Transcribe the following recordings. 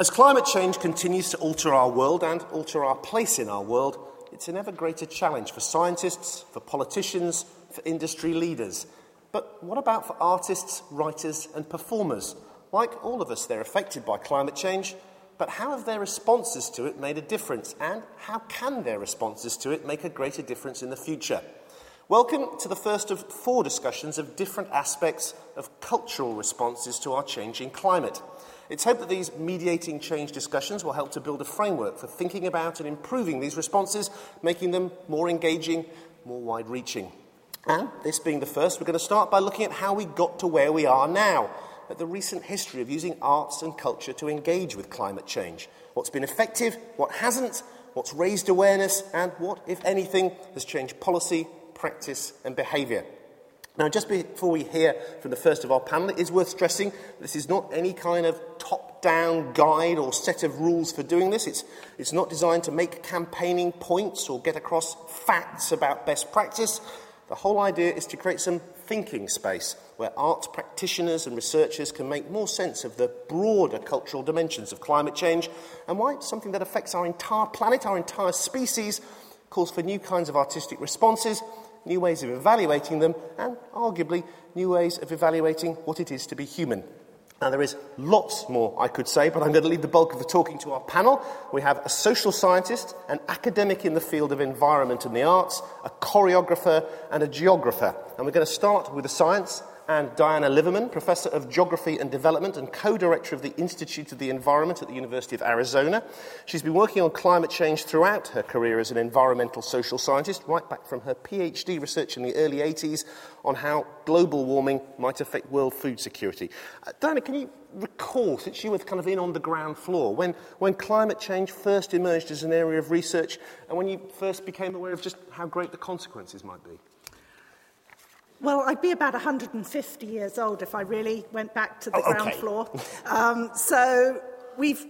As climate change continues to alter our world and alter our place in our world, it's an ever greater challenge for scientists, for politicians, for industry leaders. But what about for artists, writers, and performers? Like all of us, they're affected by climate change, but how have their responses to it made a difference? And how can their responses to it make a greater difference in the future? Welcome to the first of four discussions of different aspects of cultural responses to our changing climate. It's hoped that these mediating change discussions will help to build a framework for thinking about and improving these responses, making them more engaging, more wide reaching. And this being the first, we're going to start by looking at how we got to where we are now, at the recent history of using arts and culture to engage with climate change. What's been effective, what hasn't, what's raised awareness, and what, if anything, has changed policy, practice, and behaviour. Now, just before we hear from the first of our panel, it is worth stressing this is not any kind of top down guide or set of rules for doing this. It's, it's not designed to make campaigning points or get across facts about best practice. The whole idea is to create some thinking space where art practitioners and researchers can make more sense of the broader cultural dimensions of climate change and why something that affects our entire planet, our entire species, calls for new kinds of artistic responses new ways of evaluating them, and arguably new ways of evaluating what it is to be human. Now, there is lots more I could say, but I'm going to leave the bulk of the talking to our panel. We have a social scientist, an academic in the field of environment and the arts, a choreographer, and a geographer. And we're going to start with the science and Diana Liverman, Professor of Geography and Development and co director of the Institute of the Environment at the University of Arizona. She's been working on climate change throughout her career as an environmental social scientist, right back from her PhD research in the early 80s on how global warming might affect world food security. Uh, Diana, can you recall, since you were kind of in on the ground floor, when, when climate change first emerged as an area of research and when you first became aware of just how great the consequences might be? Well, I'd be about 150 years old if I really went back to the oh, ground floor. Um, so we've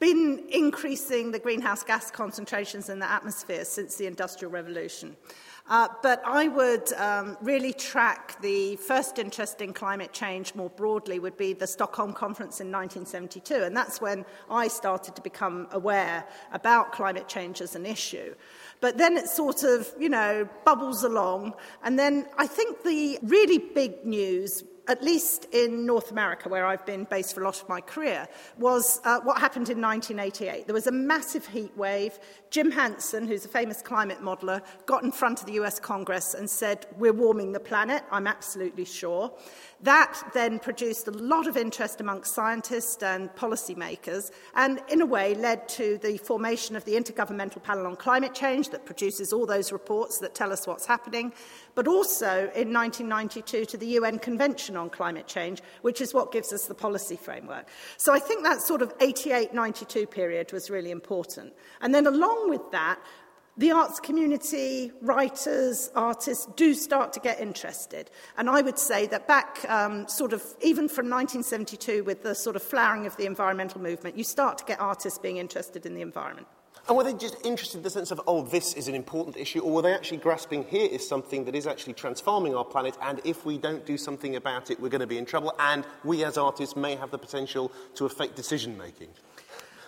been increasing the greenhouse gas concentrations in the atmosphere since the Industrial Revolution. Uh, but I would um, really track the first interest in climate change more broadly would be the Stockholm Conference in 1972. And that's when I started to become aware about climate change as an issue. But then it sort of, you know, bubbles along. And then I think the really big news at least in North America, where I've been based for a lot of my career, was uh, what happened in 1988. There was a massive heat wave. Jim Hansen, who's a famous climate modeler, got in front of the US Congress and said, We're warming the planet, I'm absolutely sure. That then produced a lot of interest amongst scientists and policymakers, and in a way led to the formation of the Intergovernmental Panel on Climate Change that produces all those reports that tell us what's happening, but also in 1992 to the UN Convention on Climate Change, which is what gives us the policy framework. So I think that sort of 88 92 period was really important. And then along with that, the arts community, writers, artists do start to get interested. And I would say that back, um, sort of, even from 1972, with the sort of flowering of the environmental movement, you start to get artists being interested in the environment. And were they just interested in the sense of, oh, this is an important issue, or were they actually grasping here is something that is actually transforming our planet, and if we don't do something about it, we're going to be in trouble, and we as artists may have the potential to affect decision making?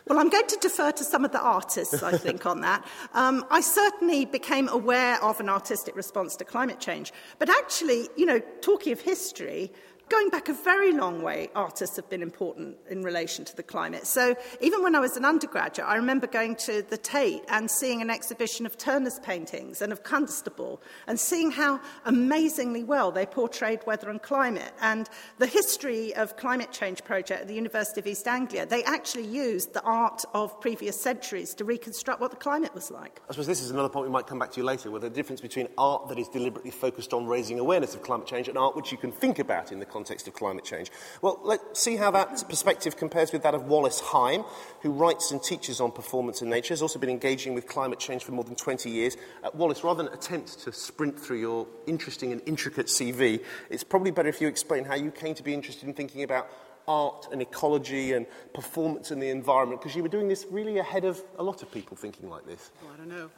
Well, I'm going to defer to some of the artists, I think, on that. Um, I certainly became aware of an artistic response to climate change. But actually, you know, talking of history, going back a very long way, artists have been important in relation to the climate. So even when I was an undergraduate, I remember going to the Tate and seeing an exhibition of Turner's paintings and of Constable and seeing how amazingly well they portrayed weather and climate. And the history of climate change project at the University of East Anglia, they actually used the art of previous centuries to reconstruct what the climate was like. I suppose this is another point we might come back to you later, with the difference between art that is deliberately focused on raising awareness of climate change and art which you can think about in the context context of climate change? Well, let's see how that perspective compares with that of Wallace Heim, who writes and teaches on performance in nature, has also been engaging with climate change for more than 20 years. Uh, Wallace, rather than attempt to sprint through your interesting and intricate CV, it's probably better if you explain how you came to be interested in thinking about art and ecology and performance in the environment, because you were doing this really ahead of a lot of people thinking like this. Oh, I don't know.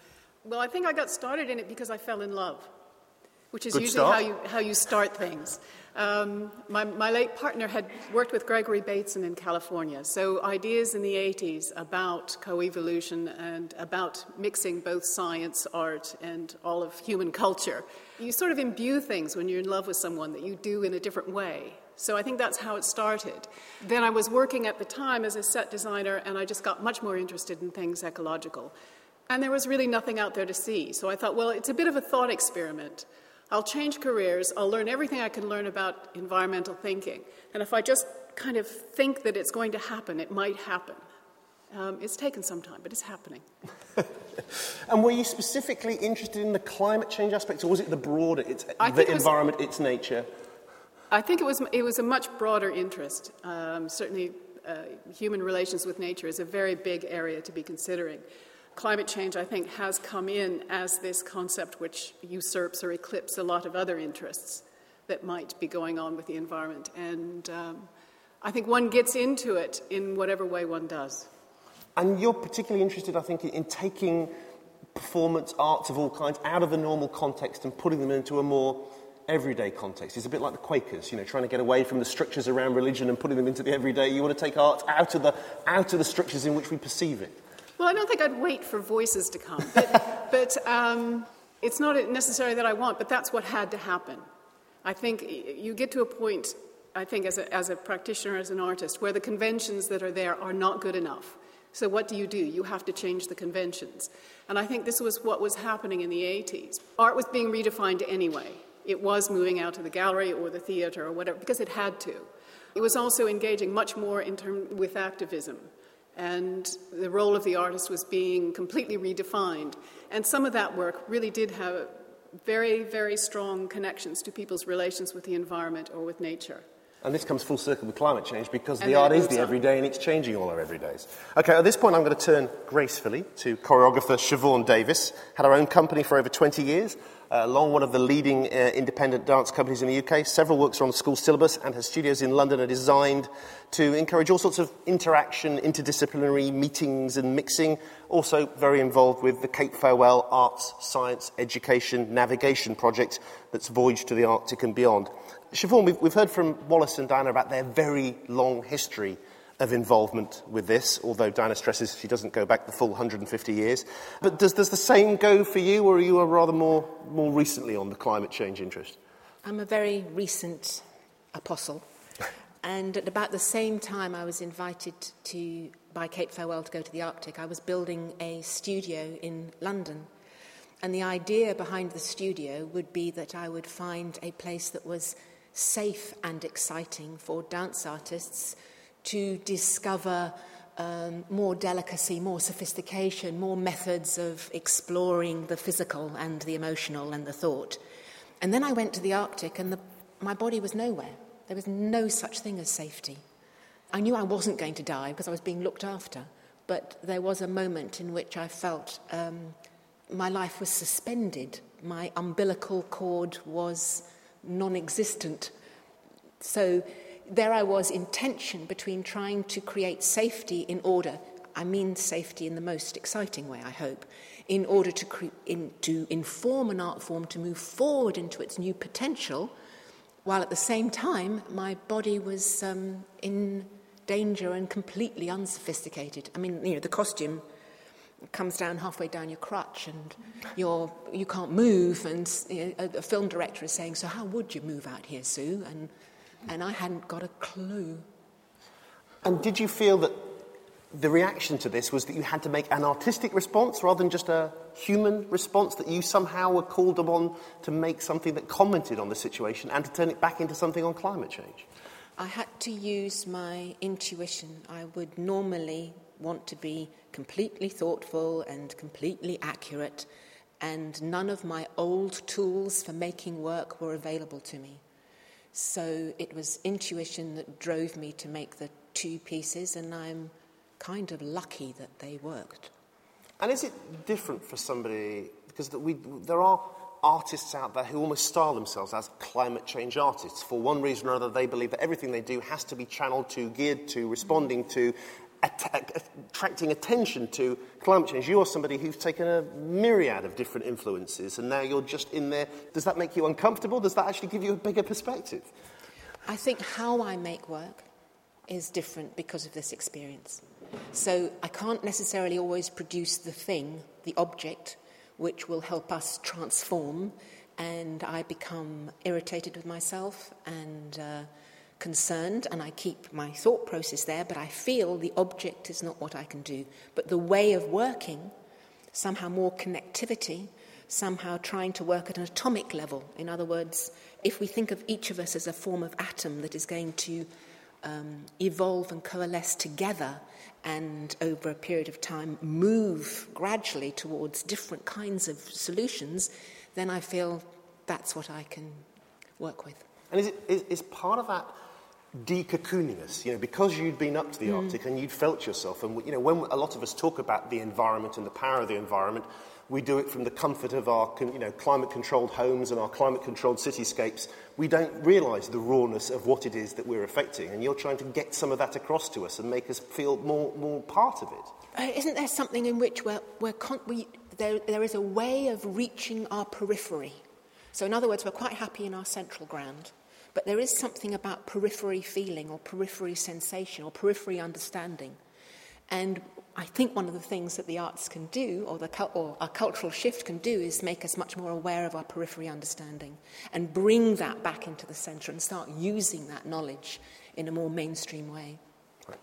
Well, I think I got started in it because I fell in love. Which is Good usually start. how you, how you start things. Um, my, my late partner had worked with Gregory Bateson in California, so ideas in the 80s about coevolution and about mixing both science, art, and all of human culture. You sort of imbue things when you're in love with someone that you do in a different way. So I think that's how it started. Then I was working at the time as a set designer, and I just got much more interested in things ecological. And there was really nothing out there to see. So I thought, well, it's a bit of a thought experiment. I'll change careers, I'll learn everything I can learn about environmental thinking. And if I just kind of think that it's going to happen, it might happen. Um, it's taken some time, but it's happening. and were you specifically interested in the climate change aspect, or was it the broader, it's, I the it was- environment, its nature? I think it was, it was a much broader interest. Um, certainly, uh, human relations with nature is a very big area to be considering. Climate change, I think, has come in as this concept which usurps or eclipses a lot of other interests that might be going on with the environment. And um, I think one gets into it in whatever way one does. And you're particularly interested, I think, in, in taking performance arts of all kinds out of the normal context and putting them into a more everyday context. It's a bit like the Quakers, you know, trying to get away from the structures around religion and putting them into the everyday. You want to take art out of the, out of the structures in which we perceive it. Well, I don't think I'd wait for voices to come, but, but um, it's not necessarily that I want, but that's what had to happen. I think you get to a point, I think, as a, as a practitioner, as an artist, where the conventions that are there are not good enough. So, what do you do? You have to change the conventions. And I think this was what was happening in the 80s. Art was being redefined anyway. It was moving out to the gallery or the theater or whatever, because it had to. It was also engaging much more in term, with activism and the role of the artist was being completely redefined. And some of that work really did have very, very strong connections to people's relations with the environment or with nature. And this comes full circle with climate change because And the art is the everyday and it's changing all our everydays. Okay, at this point I'm going to turn gracefully to choreographer Siobhan Davies. Had her own company for over 20 years, uh, along one of the leading uh, independent dance companies in the UK. Several works are on the school syllabus and her studios in London are designed to encourage all sorts of interaction, interdisciplinary meetings and mixing. Also very involved with the Cape Farewell Arts, Science, Education, Navigation project that's voyaged to the Arctic and beyond. Siobhan, we've, we've heard from Wallace and Diana about their very long history of involvement with this, although Diana stresses she doesn't go back the full 150 years. But does, does the same go for you, or are you a rather more, more recently on the climate change interest? I'm a very recent apostle. And at about the same time I was invited to, by Cape Farewell to go to the Arctic, I was building a studio in London. And the idea behind the studio would be that I would find a place that was safe and exciting for dance artists to discover um, more delicacy, more sophistication, more methods of exploring the physical and the emotional and the thought. And then I went to the Arctic, and the, my body was nowhere. There was no such thing as safety. I knew I wasn't going to die because I was being looked after, but there was a moment in which I felt um, my life was suspended. My umbilical cord was non existent. So there I was in tension between trying to create safety in order, I mean safety in the most exciting way, I hope, in order to, cre- in, to inform an art form to move forward into its new potential, while at the same time my body was um, in danger and completely unsophisticated. I mean, you know, the costume comes down halfway down your crutch and you're, you can't move. And you know, a, a film director is saying, So, how would you move out here, Sue? And, and I hadn't got a clue. And did you feel that the reaction to this was that you had to make an artistic response rather than just a human response, that you somehow were called upon to make something that commented on the situation and to turn it back into something on climate change? I had to use my intuition. I would normally want to be completely thoughtful and completely accurate, and none of my old tools for making work were available to me. So it was intuition that drove me to make the two pieces, and I'm kind of lucky that they worked. And is it different for somebody, because we, there are artists out there who almost style themselves as climate change artists. For one reason or other, they believe that everything they do has to be channeled to, geared to, responding to attracting attention to climate change. You're somebody who's taken a myriad of different influences, and now you're just in there. Does that make you uncomfortable? Does that actually give you a bigger perspective? I think how I make work is different because of this experience. So I can't necessarily always produce the thing, the object, which will help us transform, and I become irritated with myself and uh, concerned, and I keep my thought process there, but I feel the object is not what I can do. But the way of working, somehow more connectivity, somehow trying to work at an atomic level. In other words, if we think of each of us as a form of atom that is going to um, evolve and coalesce together and over a period of time move gradually towards different kinds of solutions, then I feel that's what I can work with. And is, it, is, is part of that decocooning us, you know, because you'd been up to the mm. Arctic and you'd felt yourself, and you know, when a lot of us talk about the environment and the power of the environment, we do it from the comfort of our you know, climate controlled homes and our climate controlled cityscapes. We don't realise the rawness of what it is that we're affecting. And you're trying to get some of that across to us and make us feel more, more part of it. Uh, isn't there something in which we're, we're con- we, there, there is a way of reaching our periphery? So, in other words, we're quite happy in our central ground. But there is something about periphery feeling or periphery sensation or periphery understanding. And I think one of the things that the arts can do, or, the, or a cultural shift can do, is make us much more aware of our periphery understanding and bring that back into the centre and start using that knowledge in a more mainstream way.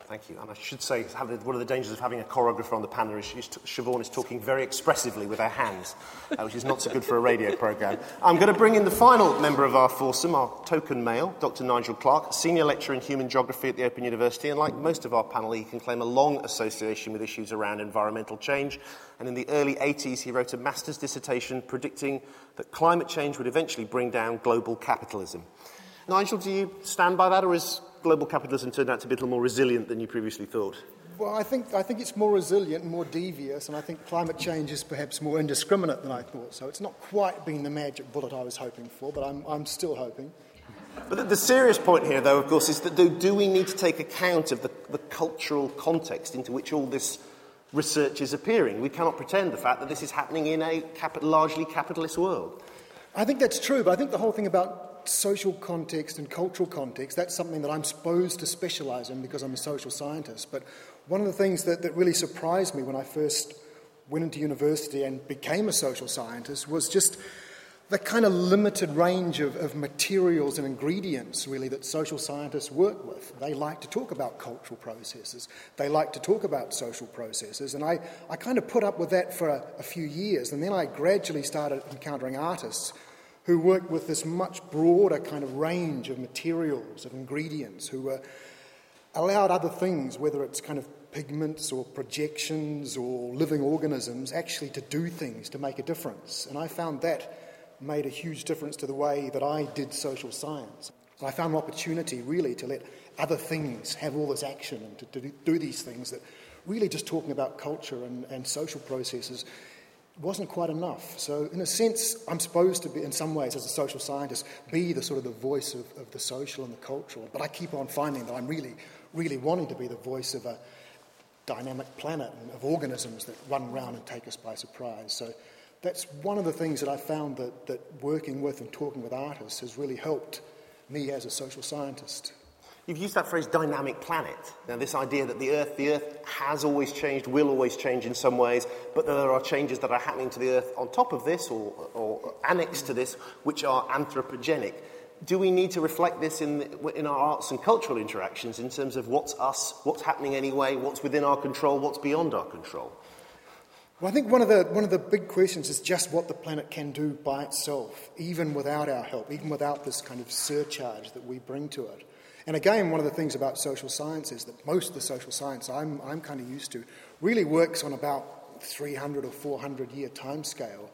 Thank you. And I should say, one of the dangers of having a choreographer on the panel is Siobhan is talking very expressively with her hands, uh, which is not so good for a radio programme. I'm going to bring in the final member of our foursome, our token male, Dr. Nigel Clark, senior lecturer in human geography at the Open University. And like most of our panel, he can claim a long association with issues around environmental change. And in the early 80s, he wrote a master's dissertation predicting that climate change would eventually bring down global capitalism. Nigel, do you stand by that, or is global capitalism turned out to be a little more resilient than you previously thought? Well, I think, I think it's more resilient and more devious, and I think climate change is perhaps more indiscriminate than I thought. So it's not quite been the magic bullet I was hoping for, but I'm, I'm still hoping. But the, the serious point here, though, of course, is that do, do we need to take account of the, the cultural context into which all this research is appearing? We cannot pretend the fact that this is happening in a cap- largely capitalist world. I think that's true, but I think the whole thing about social context and cultural context, that's something that I'm supposed to specialize in because I'm a social scientist. But one of the things that, that really surprised me when I first went into university and became a social scientist was just the kind of limited range of, of materials and ingredients, really, that social scientists work with. They like to talk about cultural processes, they like to talk about social processes, and I, I kind of put up with that for a, a few years, and then I gradually started encountering artists who worked with this much broader kind of range of materials, of ingredients, who were allowed other things, whether it's kind of pigments or projections or living organisms, actually to do things to make a difference. And I found that made a huge difference to the way that I did social science. I found an opportunity really to let other things have all this action and to, to do these things that really just talking about culture and, and social processes wasn't quite enough. So, in a sense, I'm supposed to be, in some ways, as a social scientist, be the sort of the voice of, of the social and the cultural. But I keep on finding that I'm really, really wanting to be the voice of a dynamic planet and of organisms that run around and take us by surprise. So, that's one of the things that I found that, that working with and talking with artists has really helped me as a social scientist. You've used that phrase dynamic planet. Now, this idea that the Earth, the Earth has always changed, will always change in some ways, but there are changes that are happening to the Earth on top of this or, or annexed to this, which are anthropogenic. Do we need to reflect this in, the, in our arts and cultural interactions in terms of what's us, what's happening anyway, what's within our control, what's beyond our control? Well, I think one of, the, one of the big questions is just what the planet can do by itself, even without our help, even without this kind of surcharge that we bring to it. And again, one of the things about social science is that most of the social science I'm, I'm kind of used to really works on about 300 or 400 year time scale.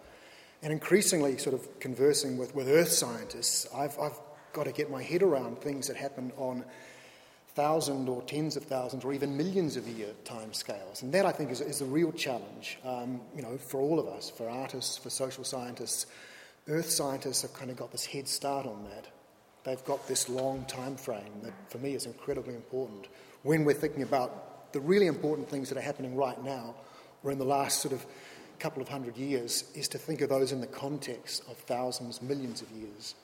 And increasingly, sort of conversing with, with earth scientists, I've, I've got to get my head around things that happen on thousand or tens of thousands or even millions of year time scales. And that, I think, is, is a real challenge, um, you know, for all of us, for artists, for social scientists. Earth scientists have kind of got this head start on that they've got this long time frame that for me is incredibly important when we're thinking about the really important things that are happening right now, or in the last sort of couple of hundred years, is to think of those in the context of thousands, millions of years.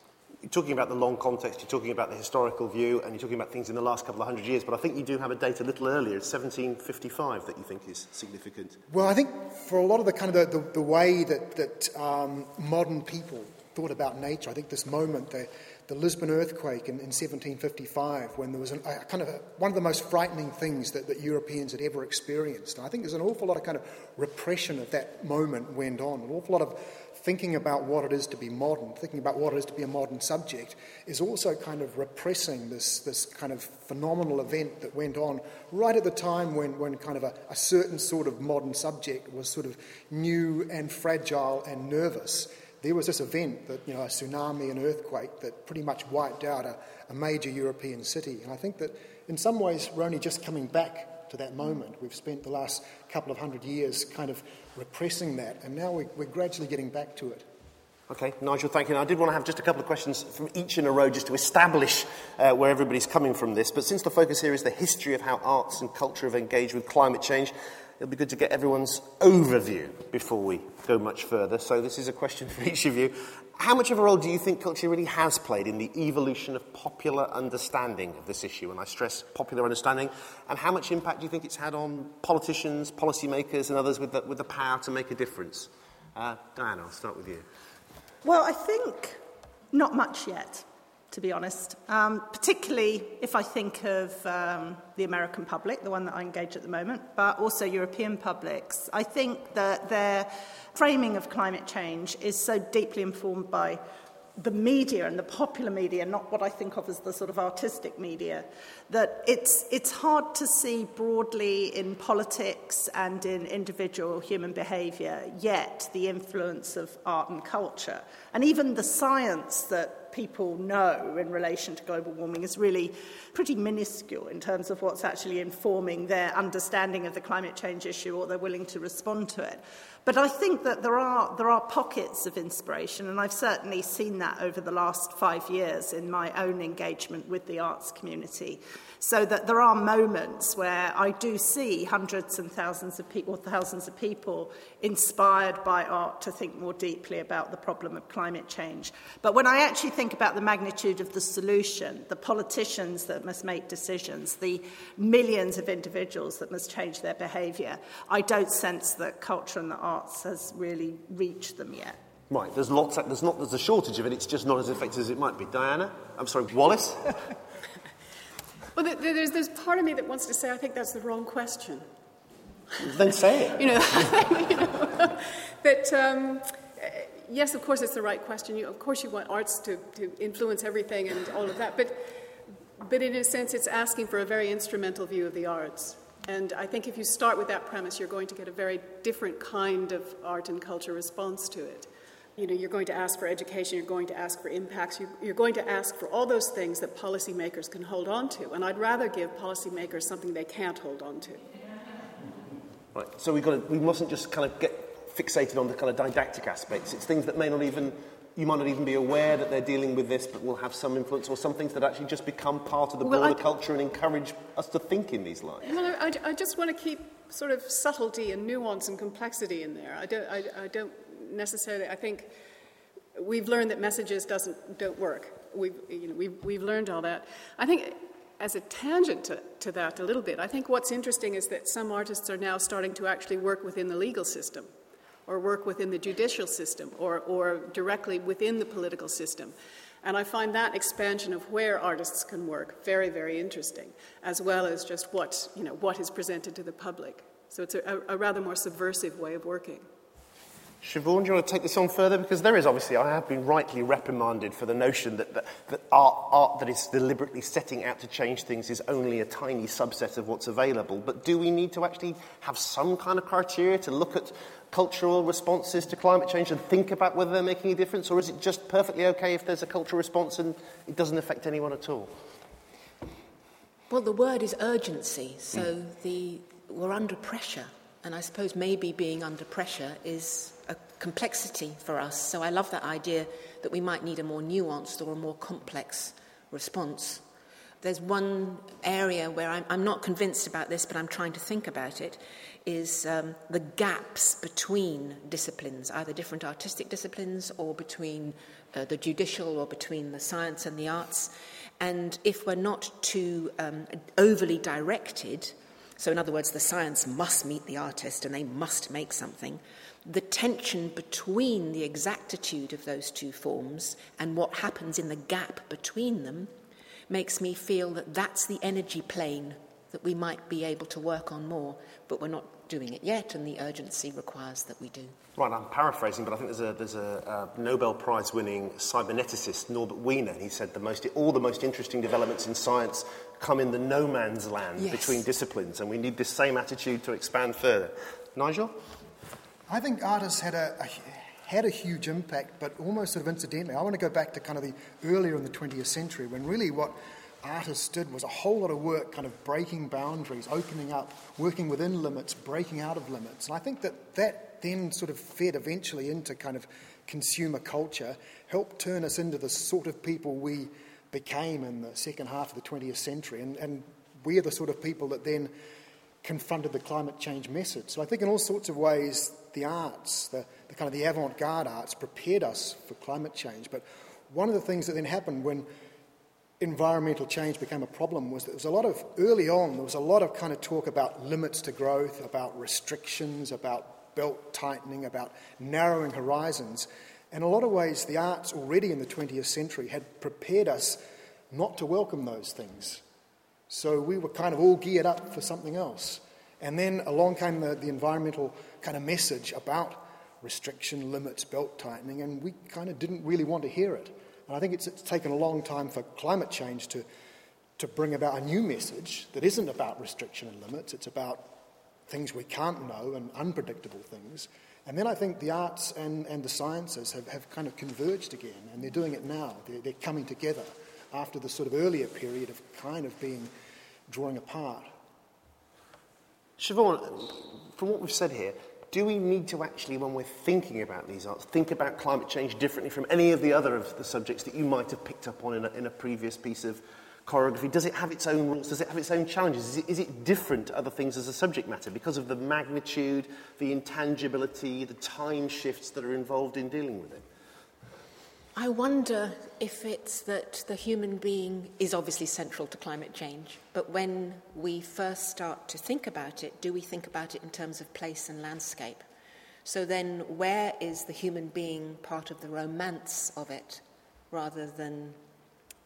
You're talking about the long context, you're talking about the historical view, and you're talking about things in the last couple of hundred years, but I think you do have a date a little earlier, 1755 that you think is significant. Well, I think for a lot of the kind of the, the, the way that, that um, modern people thought about nature, I think this moment, the, the Lisbon earthquake in, in 1755, when there was an, a, kind of a, one of the most frightening things that, that Europeans had ever experienced. And I think there's an awful lot of kind of repression of that moment went on, an awful lot of thinking about what it is to be modern, thinking about what it is to be a modern subject, is also kind of repressing this, this kind of phenomenal event that went on right at the time when, when kind of a, a certain sort of modern subject was sort of new and fragile and nervous there was this event that, you know, a tsunami, an earthquake that pretty much wiped out a, a, major European city. And I think that in some ways we're only just coming back to that moment. We've spent the last couple of hundred years kind of repressing that, and now we're, we're gradually getting back to it. Okay, Nigel, thank you. Now, I did want to have just a couple of questions from each in a row just to establish uh, where everybody's coming from this. But since the focus here is the history of how arts and culture have engaged with climate change, it'll be good to get everyone's overview before we go much further. So, this is a question for each of you. How much of a role do you think culture really has played in the evolution of popular understanding of this issue? And I stress popular understanding. And how much impact do you think it's had on politicians, policymakers, and others with the, with the power to make a difference? Uh, Diana, I'll start with you. Well, I think not much yet to be honest. Um, particularly if I think of um, the American public, the one that I engage at the moment, but also European publics. I think that their framing of climate change is so deeply informed by the media and the popular media, not what I think of as the sort of artistic media, that it's, it's hard to see broadly in politics and in individual human behaviour yet the influence of art and culture. And even the science that people know in relation to global warming is really pretty minuscule in terms of what's actually informing their understanding of the climate change issue or they're willing to respond to it. But I think that there are, there are pockets of inspiration, and I've certainly seen that over the last five years in my own engagement with the arts community. So that there are moments where I do see hundreds and thousands of people, thousands of people, inspired by art to think more deeply about the problem of climate change. But when I actually think about the magnitude of the solution, the politicians that must make decisions, the millions of individuals that must change their behaviour, I don't sense that culture and the arts has really reached them yet. Right, there's lots, there's not, there's a shortage of it, it's just not as effective as it might be. Diana? I'm sorry, Wallace? Well, there's, there's part of me that wants to say I think that's the wrong question. Then say it. you know, you know that um, yes, of course, it's the right question. You, of course, you want arts to, to influence everything and all of that, but but in a sense, it's asking for a very instrumental view of the arts. And I think if you start with that premise, you're going to get a very different kind of art and culture response to it you know, you're going to ask for education, you're going to ask for impacts, you're going to ask for all those things that policymakers can hold on to. And I'd rather give policymakers something they can't hold on to. Right. So we've got to, we mustn't just kind of get fixated on the kind of didactic aspects. It's things that may not even you might not even be aware that they're dealing with this, but will have some influence, or some things that actually just become part of the well, broader I, culture and encourage us to think in these lines. Well, I, I, just want to keep sort of subtlety and nuance and complexity in there. I don't, I, I don't necessarily, I think we've learned that messages doesn't, don't work. We've, you know, we've, we've learned all that. I think as a tangent to, to that a little bit, I think what's interesting is that some artists are now starting to actually work within the legal system or work within the judicial system or, or directly within the political system. And I find that expansion of where artists can work very, very interesting, as well as just what, you know, what is presented to the public. So it's a, a rather more subversive way of working. Siobhan, do you want to take this on further? Because there is obviously, I have been rightly reprimanded for the notion that, that, that art, art that is deliberately setting out to change things is only a tiny subset of what's available. But do we need to actually have some kind of criteria to look at cultural responses to climate change and think about whether they're making a difference? Or is it just perfectly okay if there's a cultural response and it doesn't affect anyone at all? Well, the word is urgency, so mm. the, we're under pressure. And I suppose maybe being under pressure is a complexity for us. So I love that idea that we might need a more nuanced or a more complex response. There's one area where I'm, I'm not convinced about this, but I'm trying to think about it, is um, the gaps between disciplines, either different artistic disciplines or between uh, the judicial or between the science and the arts. And if we're not too um, overly directed, so in other words, the science must meet the artist and they must make something, the tension between the exactitude of those two forms and what happens in the gap between them makes me feel that that's the energy plane that we might be able to work on more, but we're not doing it yet, and the urgency requires that we do. Right, I'm paraphrasing, but I think there's a, there's a, a Nobel Prize winning cyberneticist, Norbert Wiener. He said the most, all the most interesting developments in science come in the no man's land yes. between disciplines, and we need this same attitude to expand further. Nigel? I think artists had a, a, had a huge impact, but almost sort of incidentally. I want to go back to kind of the earlier in the 20th century when really what artists did was a whole lot of work kind of breaking boundaries, opening up, working within limits, breaking out of limits. And I think that that then sort of fed eventually into kind of consumer culture, helped turn us into the sort of people we became in the second half of the 20th century. And, and we're the sort of people that then confronted the climate change message. So I think in all sorts of ways, the arts, the, the kind of the avant-garde arts, prepared us for climate change. But one of the things that then happened when environmental change became a problem was that there was a lot of, early on, there was a lot of kind of talk about limits to growth, about restrictions, about belt tightening, about narrowing horizons. In a lot of ways, the arts already in the 20th century had prepared us not to welcome those things. So we were kind of all geared up for something else. And then along came the, the environmental kind of message about restriction, limits, belt tightening, and we kind of didn't really want to hear it. And I think it's, it's taken a long time for climate change to, to bring about a new message that isn't about restriction and limits, it's about things we can't know and unpredictable things. And then I think the arts and, and the sciences have, have kind of converged again, and they're doing it now. They're, they're coming together after the sort of earlier period of kind of being drawing apart. Siobhan, from what we've said here, do we need to actually, when we're thinking about these arts, think about climate change differently from any of the other of the subjects that you might have picked up on in a, in a previous piece of choreography? Does it have its own rules? Does it have its own challenges? Is it, is it different to other things as a subject matter because of the magnitude, the intangibility, the time shifts that are involved in dealing with it? I wonder if it's that the human being is obviously central to climate change, but when we first start to think about it, do we think about it in terms of place and landscape? So then, where is the human being part of the romance of it rather than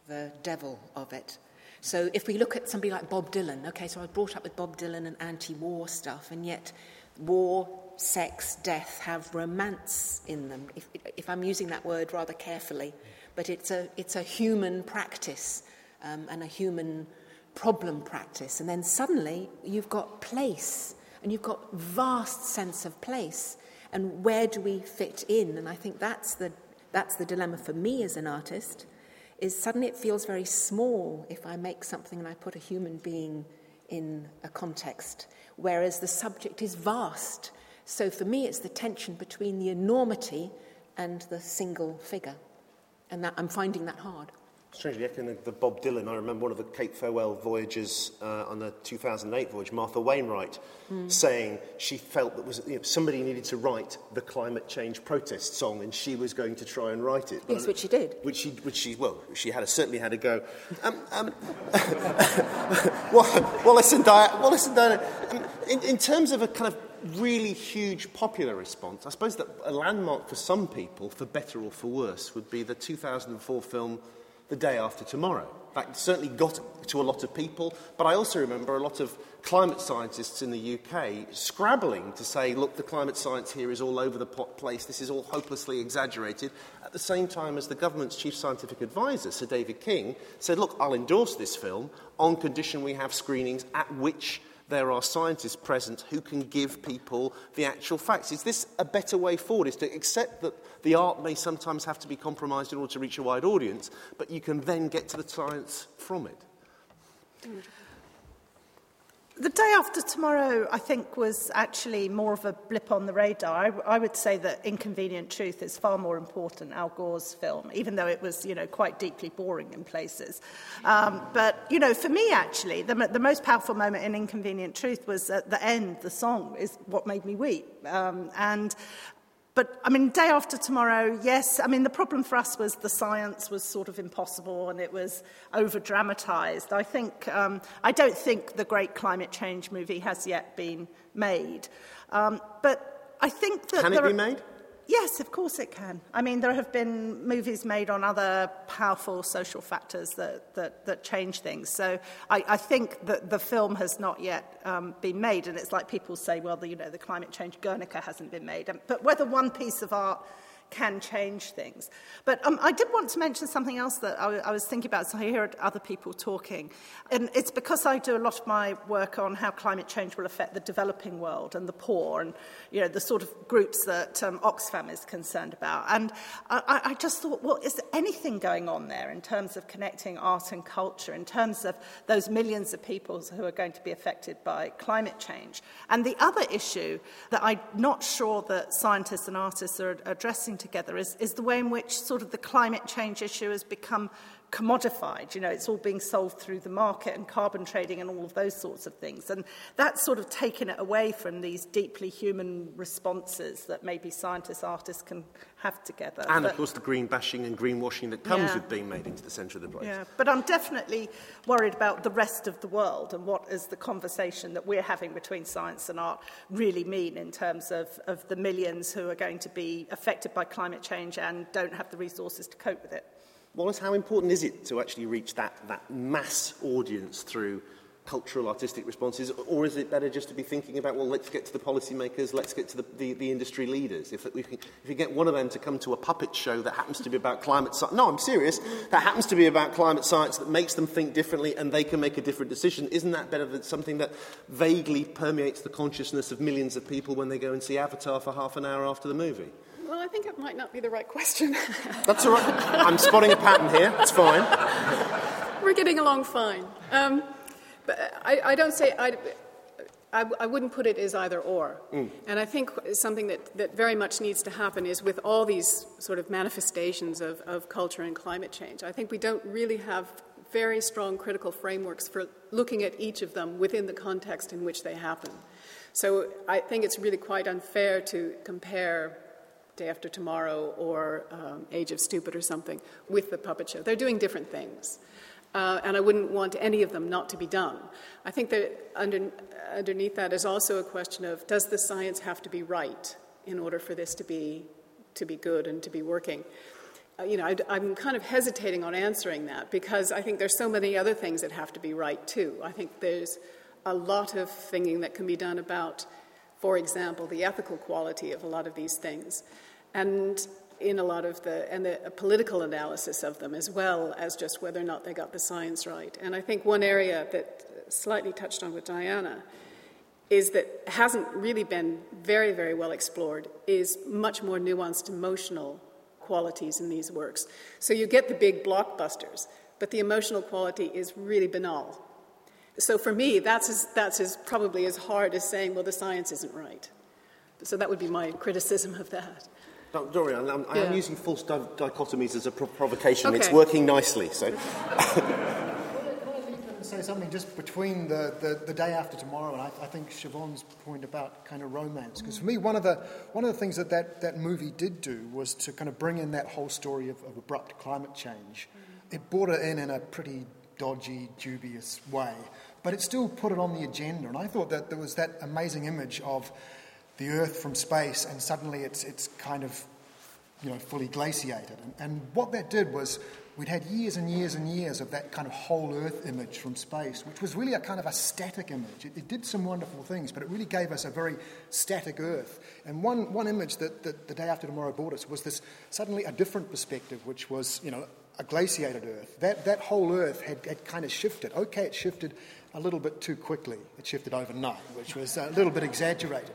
the devil of it? So, if we look at somebody like Bob Dylan, okay, so I was brought up with Bob Dylan and anti war stuff, and yet war sex, death have romance in them, if, if I'm using that word rather carefully. But it's a, it's a human practice um, and a human problem practice. And then suddenly you've got place and you've got vast sense of place. And where do we fit in? And I think that's the, that's the dilemma for me as an artist, is suddenly it feels very small if I make something and I put a human being in a context, whereas the subject is vast so for me, it's the tension between the enormity and the single figure. And that, I'm finding that hard. Strangely, echoing the, the Bob Dylan, I remember one of the Cape Farewell voyages uh, on the 2008 voyage, Martha Wainwright, mm. saying she felt that was, you know, somebody needed to write the climate change protest song and she was going to try and write it. Yes, which she did. Which she, which she well, she had a, certainly had a go. Um, um, well, Wallace and Diana, Wallace and Diana um, in, in terms of a kind of really huge popular response, I suppose that a landmark for some people, for better or for worse, would be the 2004 film The Day After Tomorrow. That certainly got to a lot of people, but I also remember a lot of climate scientists in the UK scrabbling to say, look, the climate science here is all over the place, this is all hopelessly exaggerated, at the same time as the government's chief scientific advisor, Sir David King, said, look, I'll endorse this film on condition we have screenings at which there are scientists present who can give people the actual facts. Is this a better way forward? Is to accept that the art may sometimes have to be compromised in order to reach a wide audience, but you can then get to the science from it? The day after tomorrow, I think, was actually more of a blip on the radar. I, I, would say that Inconvenient Truth is far more important, Al Gore's film, even though it was, you know, quite deeply boring in places. Um, but, you know, for me, actually, the, the most powerful moment in Inconvenient Truth was at the end, the song is what made me weep. Um, and But, I mean, day after tomorrow, yes. I mean, the problem for us was the science was sort of impossible and it was over dramatized. I think, um, I don't think the great climate change movie has yet been made. Um, but I think that. Can it be made? Yes, of course it can. I mean, there have been movies made on other powerful social factors that, that, that change things. So I, I think that the film has not yet um, been made. And it's like people say, well, the, you know, the climate change Guernica hasn't been made. But whether one piece of art can change things. But um, I did want to mention something else that I, I was thinking about. So I hear other people talking. And it's because I do a lot of my work on how climate change will affect the developing world and the poor and, you know, the sort of groups that um, Oxfam is concerned about. And I, I just thought, well, is there anything going on there in terms of connecting art and culture, in terms of those millions of people who are going to be affected by climate change? And the other issue that I'm not sure that scientists and artists are addressing together is, is the way in which sort of the climate change issue has become commodified. You know, it's all being sold through the market and carbon trading and all of those sorts of things. And that's sort of taken it away from these deeply human responses that maybe scientists, artists can have together. And but, of course the green bashing and greenwashing that comes yeah. with being made into the centre of the place. Yeah, but I'm definitely worried about the rest of the world and what is the conversation that we're having between science and art really mean in terms of, of the millions who are going to be affected by climate change and don't have the resources to cope with it. Wallace, how important is it to actually reach that, that mass audience through cultural, artistic responses, or is it better just to be thinking about, well, let's get to the policymakers, let's get to the, the, the industry leaders? If, we can, if you get one of them to come to a puppet show that happens to be about climate science, no, I'm serious, that happens to be about climate science that makes them think differently and they can make a different decision, isn't that better than something that vaguely permeates the consciousness of millions of people when they go and see Avatar for half an hour after the movie? Well, I think it might not be the right question. That's all right. I'm spotting a pattern here. It's fine. We're getting along fine. Um, but I, I don't say, I, I, I, wouldn't put it as either or. Mm. And I think something that, that very much needs to happen is with all these sort of manifestations of, of culture and climate change, I think we don't really have very strong critical frameworks for looking at each of them within the context in which they happen. So I think it's really quite unfair to compare Day After Tomorrow or um, Age of Stupid or something with the puppet show. They're doing different things. Uh, and I wouldn't want any of them not to be done. I think that under, underneath that is also a question of does the science have to be right in order for this to be, to be good and to be working? Uh, you know, I, am kind of hesitating on answering that because I think there's so many other things that have to be right too. I think there's a lot of thinking that can be done about, for example, the ethical quality of a lot of these things. And in a lot of the and the political analysis of them as well as just whether or not they got the science right. And I think one area that slightly touched on with Diana is that hasn't really been very very well explored is much more nuanced emotional qualities in these works. So you get the big blockbusters, but the emotional quality is really banal. So for me, that's as, that's as probably as hard as saying, well, the science isn't right. So that would be my criticism of that. No, Dorian, I'm, yeah. I'm using false di- dichotomies as a pro- provocation. Okay. It's working nicely. So. say something just between the, the, the, day after tomorrow and I, I think Siobhan's point about kind of romance. Because for me, one of, the, one of the things that, that that movie did do was to kind of bring in that whole story of, of abrupt climate change. Mm-hmm. It brought it in in a pretty dodgy, dubious way, but it still put it on the agenda. And I thought that there was that amazing image of the Earth from space, and suddenly it's, it's kind of you know, fully glaciated. And, and what that did was we'd had years and years and years of that kind of whole Earth image from space, which was really a kind of a static image. It, it did some wonderful things, but it really gave us a very static Earth. And one, one image that, that the day after tomorrow brought us was this suddenly a different perspective, which was, you know, a glaciated Earth. That, that whole Earth had, had kind of shifted. Okay, it shifted a little bit too quickly. It shifted overnight, which was a little bit exaggerated.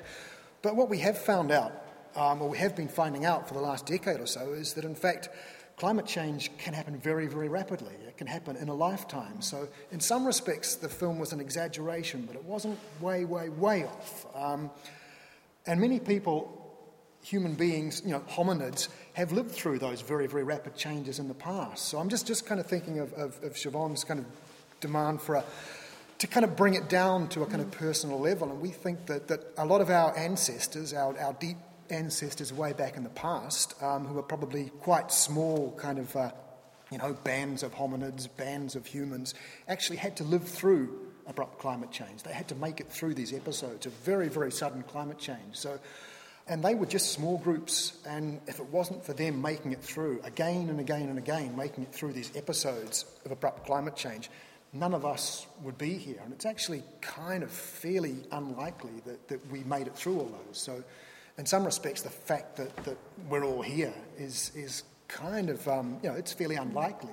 But what we have found out, um, or we have been finding out for the last decade or so, is that in fact, climate change can happen very, very rapidly. It can happen in a lifetime. So, in some respects, the film was an exaggeration, but it wasn't way, way, way off. Um, and many people, human beings, you know, hominids, have lived through those very, very rapid changes in the past. So, I'm just, just kind of thinking of, of, of Siobhan's kind of demand for a to kind of bring it down to a kind of personal level. And we think that, that a lot of our ancestors, our, our deep ancestors way back in the past, um, who were probably quite small, kind of, uh, you know, bands of hominids, bands of humans, actually had to live through abrupt climate change. They had to make it through these episodes of very, very sudden climate change. So, and they were just small groups, and if it wasn't for them making it through again and again and again, making it through these episodes of abrupt climate change, none of us would be here. And it's actually kind of fairly unlikely that, that we made it through all those. So, in some respects, the fact that, that we're all here is, is kind of, um, you know, it's fairly unlikely.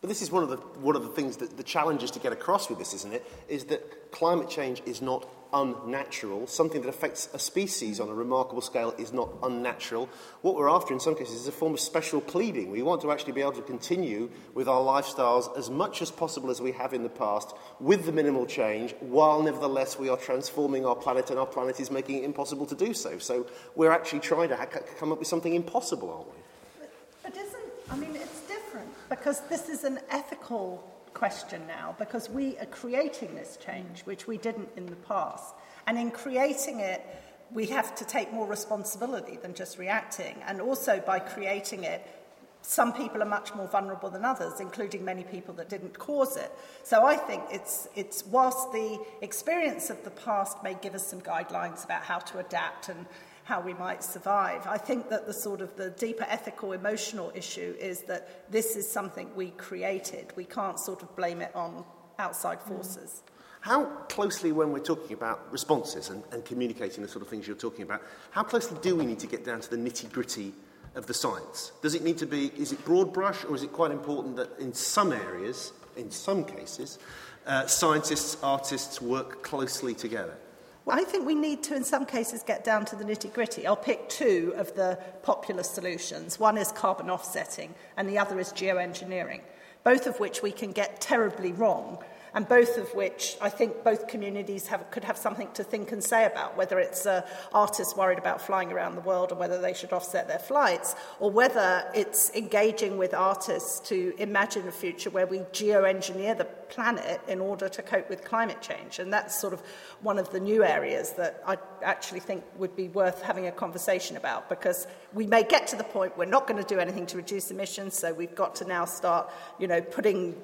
But this is one of the, one of the things that the challenges to get across with this, isn't it? Is that climate change is not unnatural. Something that affects a species on a remarkable scale is not unnatural. What we're after in some cases is a form of special pleading. We want to actually be able to continue with our lifestyles as much as possible as we have in the past with the minimal change, while nevertheless we are transforming our planet and our planet is making it impossible to do so. So we're actually trying to ha- come up with something impossible, aren't we? But, but isn't, I mean, it's different because this is an ethical question now because we are creating this change, which we didn't in the past. And in creating it, we have to take more responsibility than just reacting. And also by creating it, some people are much more vulnerable than others, including many people that didn't cause it. So I think it's, it's whilst the experience of the past may give us some guidelines about how to adapt and how we might survive. I think that the sort of the deeper ethical emotional issue is that this is something we created. We can't sort of blame it on outside mm. forces. How closely, when we're talking about responses and, and communicating the sort of things you're talking about, how closely do we need to get down to the nitty gritty of the science? Does it need to be, is it broad brush, or is it quite important that in some areas, in some cases, uh, scientists, artists work closely together? I think we need to, in some cases, get down to the nitty gritty. I'll pick two of the popular solutions. One is carbon offsetting, and the other is geoengineering, both of which we can get terribly wrong and both of which I think both communities have, could have something to think and say about, whether it's uh, artists worried about flying around the world or whether they should offset their flights, or whether it's engaging with artists to imagine a future where we geoengineer the planet in order to cope with climate change. And that's sort of one of the new areas that I actually think would be worth having a conversation about because we may get to the point we're not going to do anything to reduce emissions, so we've got to now start, you know, putting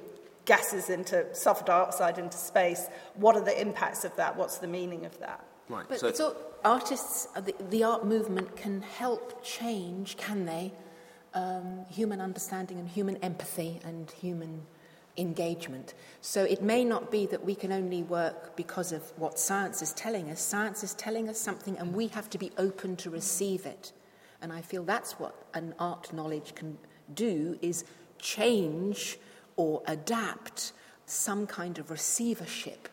gases into sulfur dioxide into space. What are the impacts of that? What's the meaning of that? Right. But so, so artists, uh, the, the, art movement can help change, can they? Um, human understanding and human empathy and human engagement. So it may not be that we can only work because of what science is telling us. Science is telling us something, and we have to be open to receive it. And I feel that's what an art knowledge can do: is change or adapt some kind of receivership.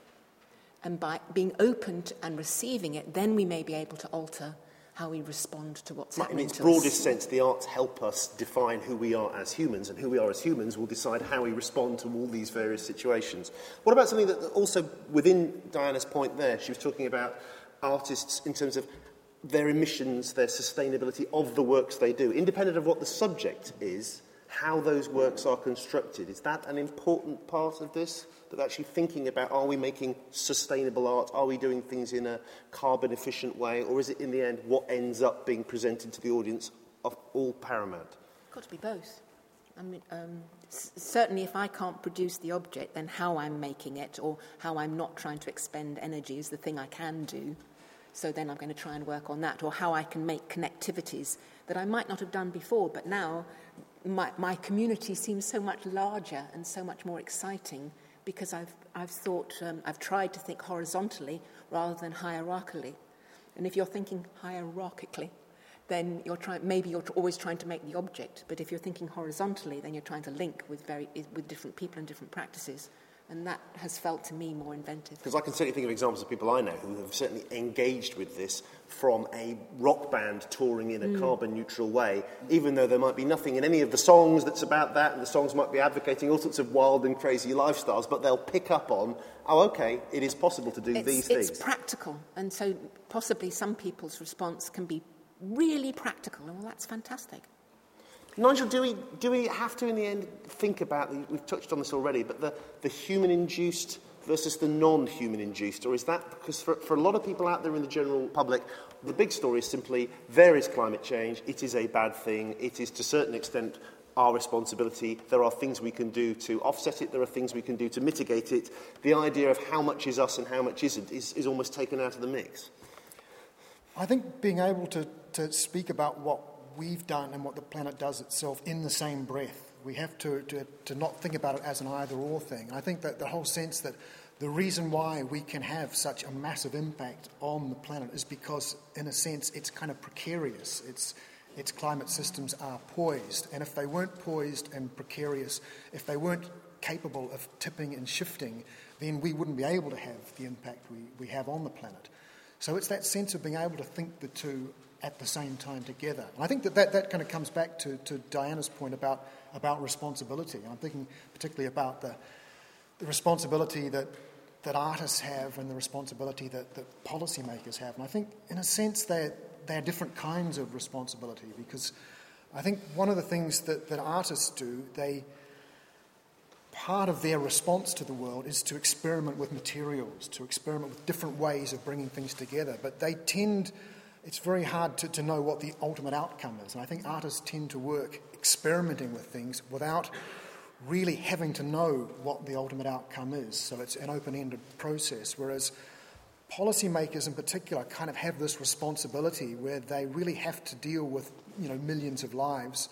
And by being open to, and receiving it, then we may be able to alter how we respond to what's right, happening in its broadest us. sense, the arts help us define who we are as humans, and who we are as humans will decide how we respond to all these various situations. What about something that also within Diana's point there, she was talking about artists in terms of their emissions, their sustainability of the works they do, independent of what the subject is how those works are constructed. Is that an important part of this? That actually thinking about are we making sustainable art? Are we doing things in a carbon efficient way? Or is it in the end what ends up being presented to the audience of all paramount? Got to be both. I mean, um, certainly if I can't produce the object, then how I'm making it or how I'm not trying to expend energy is the thing I can do. So then I'm going to try and work on that, or how I can make connectivities that I might not have done before, but now my, my community seems so much larger and so much more exciting because I've, I've thought, um, I've tried to think horizontally rather than hierarchically. And if you're thinking hierarchically, then you're trying, maybe you're always trying to make the object. But if you're thinking horizontally, then you're trying to link with, very, with different people and different practices. And that has felt to me more inventive. Because I can certainly think of examples of people I know who have certainly engaged with this from a rock band touring in a mm. carbon neutral way, even though there might be nothing in any of the songs that's about that, and the songs might be advocating all sorts of wild and crazy lifestyles, but they'll pick up on, oh, okay, it is possible to do it's, these things. It's practical, and so possibly some people's response can be really practical, and well, that's fantastic. Nigel, do we, do we have to, in the end, think about, we've touched on this already, but the, the human induced versus the non human induced? Or is that because for, for a lot of people out there in the general public, the big story is simply there is climate change, it is a bad thing, it is to a certain extent our responsibility. There are things we can do to offset it, there are things we can do to mitigate it. The idea of how much is us and how much isn't is, is almost taken out of the mix. I think being able to, to speak about what we've done and what the planet does itself in the same breath. We have to, to, to not think about it as an either or thing. I think that the whole sense that the reason why we can have such a massive impact on the planet is because, in a sense, it's kind of precarious. It's, its climate systems are poised. And if they weren't poised and precarious, if they weren't capable of tipping and shifting, then we wouldn't be able to have the impact we, we have on the planet. So it's that sense of being able to think the two at the same time together. And I think that that, that kind of comes back to, to Diana's point about, about responsibility. I'm thinking particularly about the, the responsibility that, that artists have and the responsibility that, that policymakers have. And I think, in a sense, they're, they're different kinds of responsibility because I think one of the things that, that artists do, they part of their response to the world is to experiment with materials, to experiment with different ways of bringing things together. But they tend it's very hard to, to know what the ultimate outcome is. And I think artists tend to work experimenting with things without really having to know what the ultimate outcome is. So it's an open ended process. Whereas policymakers in particular kind of have this responsibility where they really have to deal with you know, millions of lives.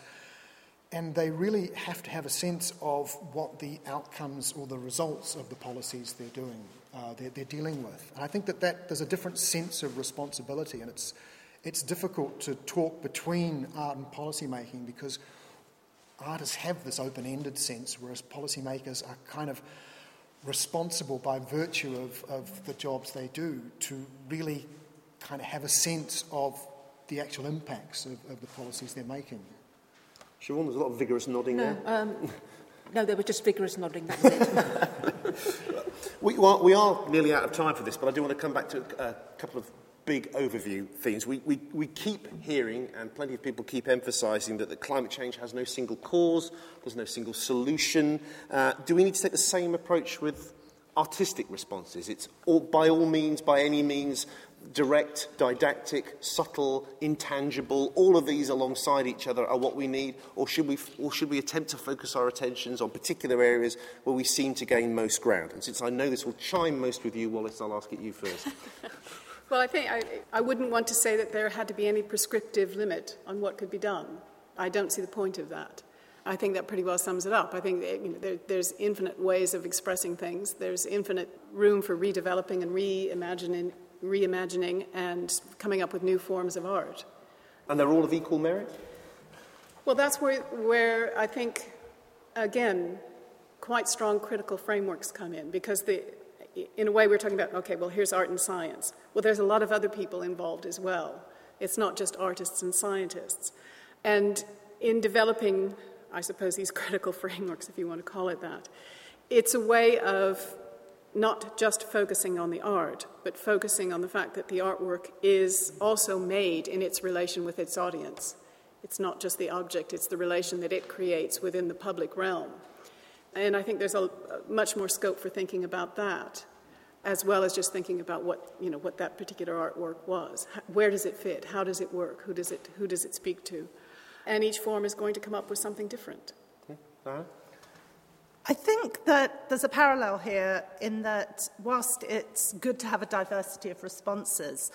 And they really have to have a sense of what the outcomes or the results of the policies they're doing uh, they're, they're, dealing with. And I think that, that there's a different sense of responsibility, and it's, it's difficult to talk between art and policymaking because artists have this open ended sense, whereas policymakers are kind of responsible by virtue of, of the jobs they do to really kind of have a sense of the actual impacts of, of the policies they're making. Siobhan, there's a lot of vigorous nodding no, there. Um, no, they were just vigorous nodding, it. We, well, we are nearly out of time for this, but I do want to come back to a, a couple of big overview themes. We, we, we keep hearing, and plenty of people keep emphasising, that, that climate change has no single cause, there's no single solution. Uh, do we need to take the same approach with artistic responses? It's all, by all means, by any means, direct, didactic, subtle, intangible, all of these alongside each other are what we need, or should we, or should we attempt to focus our attentions on particular areas where we seem to gain most ground? And since I know this will chime most with you, Wallace, I'll ask it you first. well, I think I, I wouldn't want to say that there had to be any prescriptive limit on what could be done. I don't see the point of that. I think that pretty well sums it up. I think you know, there, there's infinite ways of expressing things. There's infinite room for redeveloping and reimagining reimagining and coming up with new forms of art. And they're all of equal merit? Well, that's where, where I think, again, quite strong critical frameworks come in because the, in a way we're talking about okay well here's art and science well there's a lot of other people involved as well it's not just artists and scientists and in developing i suppose these critical frameworks if you want to call it that it's a way of not just focusing on the art, but focusing on the fact that the artwork is also made in its relation with its audience. It's not just the object, it's the relation that it creates within the public realm. And I think there's a, much more scope for thinking about that, as well as just thinking about what, you know, what that particular artwork was. Where does it fit? How does it work? Who does it, who does it speak to? And each form is going to come up with something different. Uh-huh. I think that there's a parallel here in that whilst it's good to have a diversity of responses,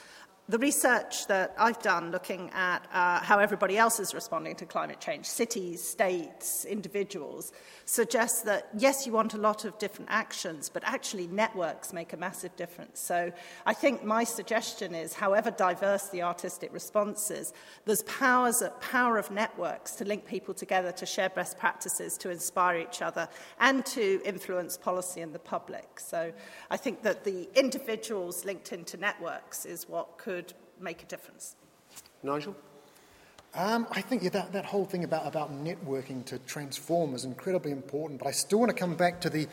the research that I've done looking at uh, how everybody else is responding to climate change, cities, states, individuals, suggests that yes, you want a lot of different actions, but actually networks make a massive difference. So I think my suggestion is, however diverse the artistic response is, there's powers, power of networks to link people together, to share best practices, to inspire each other, and to influence policy and the public. So I think that the individuals linked into networks is what could make a difference. Nigel? Um, I think yeah, that, that whole thing about, about networking to transform is incredibly important, but I still want to come back to the,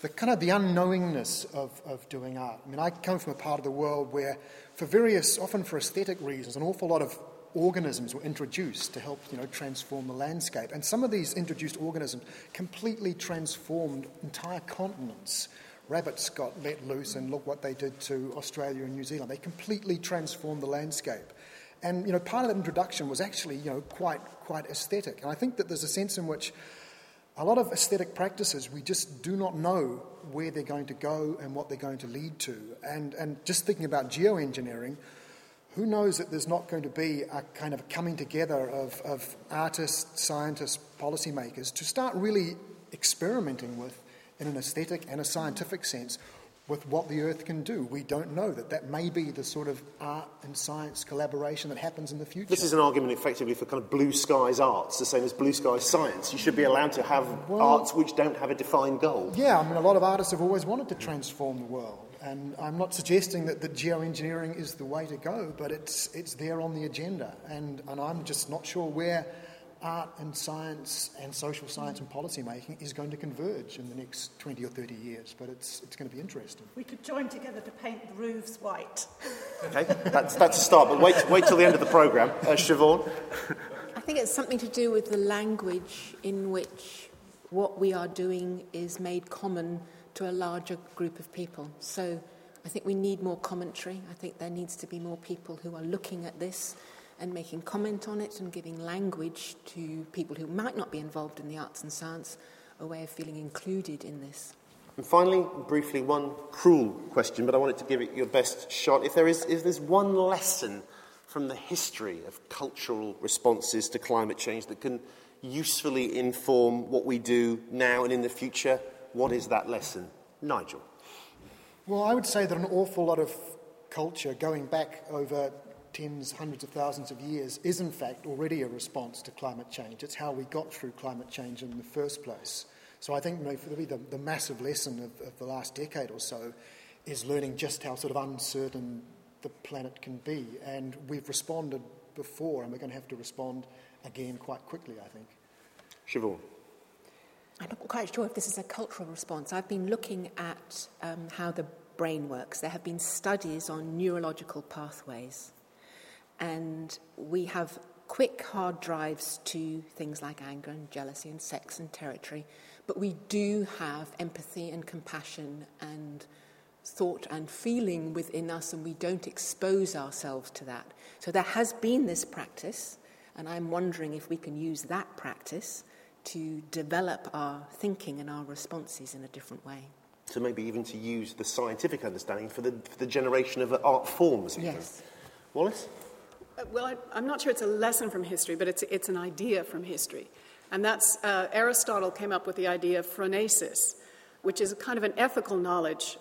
the kind of the unknowingness of, of doing art. I mean, I come from a part of the world where, for various, often for aesthetic reasons, an awful lot of organisms were introduced to help you know, transform the landscape. And some of these introduced organisms completely transformed entire continents. Rabbits got let loose, and look what they did to Australia and New Zealand. They completely transformed the landscape. And you know, part of that introduction was actually you know, quite, quite aesthetic. And I think that there's a sense in which a lot of aesthetic practices, we just do not know where they're going to go and what they're going to lead to. And, and just thinking about geoengineering, who knows that there's not going to be a kind of coming together of, of artists, scientists, policymakers to start really experimenting with, in an aesthetic and a scientific sense, with what the Earth can do. We don't know that that may be the sort of art and science collaboration that happens in the future. This is an argument effectively for kind of blue skies arts, the same as blue skies science. You should be allowed to have well, arts which don't have a defined goal. Yeah, I mean, a lot of artists have always wanted to transform the world. And I'm not suggesting that, that geoengineering is the way to go, but it's, it's there on the agenda. And, and I'm just not sure where art and science and social science and policy making is going to converge in the next 20 or 30 years, but it's, it's going to be interesting. We could join together to paint the roofs white. Okay, that's, that's a start, but wait, wait till the end of the programme. Uh, Siobhan? I think it's something to do with the language in which what we are doing is made common to a larger group of people. So I think we need more commentary. I think there needs to be more people who are looking at this and making comment on it and giving language to people who might not be involved in the arts and science, a way of feeling included in this. And finally, briefly, one cruel question, but I wanted to give it your best shot. If there is, if there's one lesson from the history of cultural responses to climate change that can usefully inform what we do now and in the future, what is that lesson? Nigel. Well, I would say that an awful lot of culture going back over tens, hundreds of thousands of years is in fact already a response to climate change. It's how we got through climate change in the first place. So I think maybe the, the massive lesson of, of the last decade or so is learning just how sort of uncertain the planet can be. And we've responded before, and we're going to have to respond again quite quickly, I think. Siobhan. I'm not quite sure if this is a cultural response. I've been looking at um, how the brain works. There have been studies on neurological pathways and we have quick hard drives to things like anger and jealousy and sex and territory, but we do have empathy and compassion and thought and feeling within us, and we don't expose ourselves to that. So there has been this practice, and I'm wondering if we can use that practice to develop our thinking and our responses in a different way. So maybe even to use the scientific understanding for the, for the generation of art forms. Yes. Wallace? Well, I, am not sure it's a lesson from history, but it's, it's an idea from history. And that's uh, Aristotle came up with the idea of phronesis, which is kind of an ethical knowledge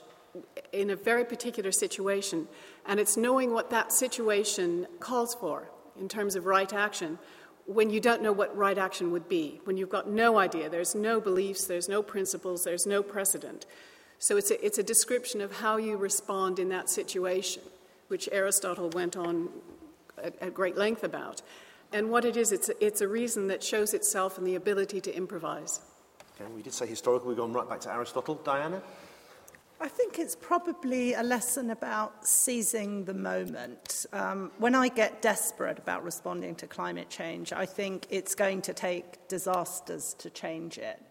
in a very particular situation. And it's knowing what that situation calls for in terms of right action when you don't know what right action would be, when you've got no idea, there's no beliefs, there's no principles, there's no precedent. So it's a, it's a description of how you respond in that situation, which Aristotle went on at, at great length about. And what it is, it's, it's a reason that shows itself in the ability to improvise. Okay, we did say historical, we've gone right back to Aristotle. Diana? I think it's probably a lesson about seizing the moment. Um, when I get desperate about responding to climate change, I think it's going to take disasters to change it,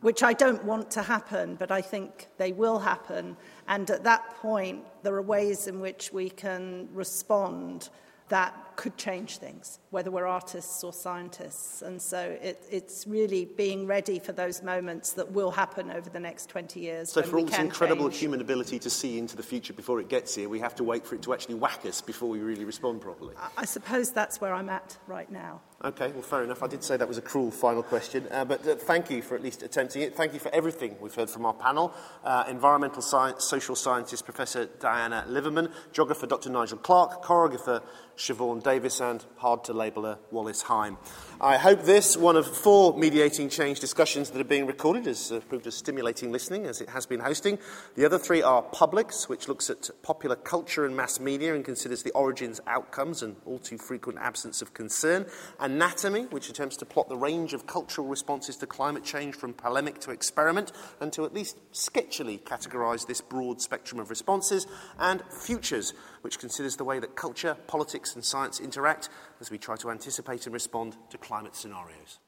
which I don't want to happen, but I think they will happen. And at that point, there are ways in which we can respond that could change things, whether we're artists or scientists. And so it, it's really being ready for those moments that will happen over the next 20 years. So, for all this incredible change. human ability to see into the future before it gets here, we have to wait for it to actually whack us before we really respond properly. I suppose that's where I'm at right now. Okay, well, fair enough. I did say that was a cruel final question, uh, but uh, thank you for at least attempting it. Thank you for everything we've heard from our panel. Uh, environmental science, social scientist Professor Diana Liverman, geographer Dr. Nigel Clark, choreographer Siobhan Davies, and hard to labeller Wallace Heim. I hope this, one of four mediating change discussions that are being recorded, has uh, proved as stimulating listening as it has been hosting. The other three are Publics, which looks at popular culture and mass media and considers the origins, outcomes, and all too frequent absence of concern, Anatomy, which attempts to plot the range of cultural responses to climate change from polemic to experiment, and to at least sketchily categorise this broad spectrum of responses, and Futures, which considers the way that culture, politics, and science interact as we try to anticipate and respond to climate scenarios.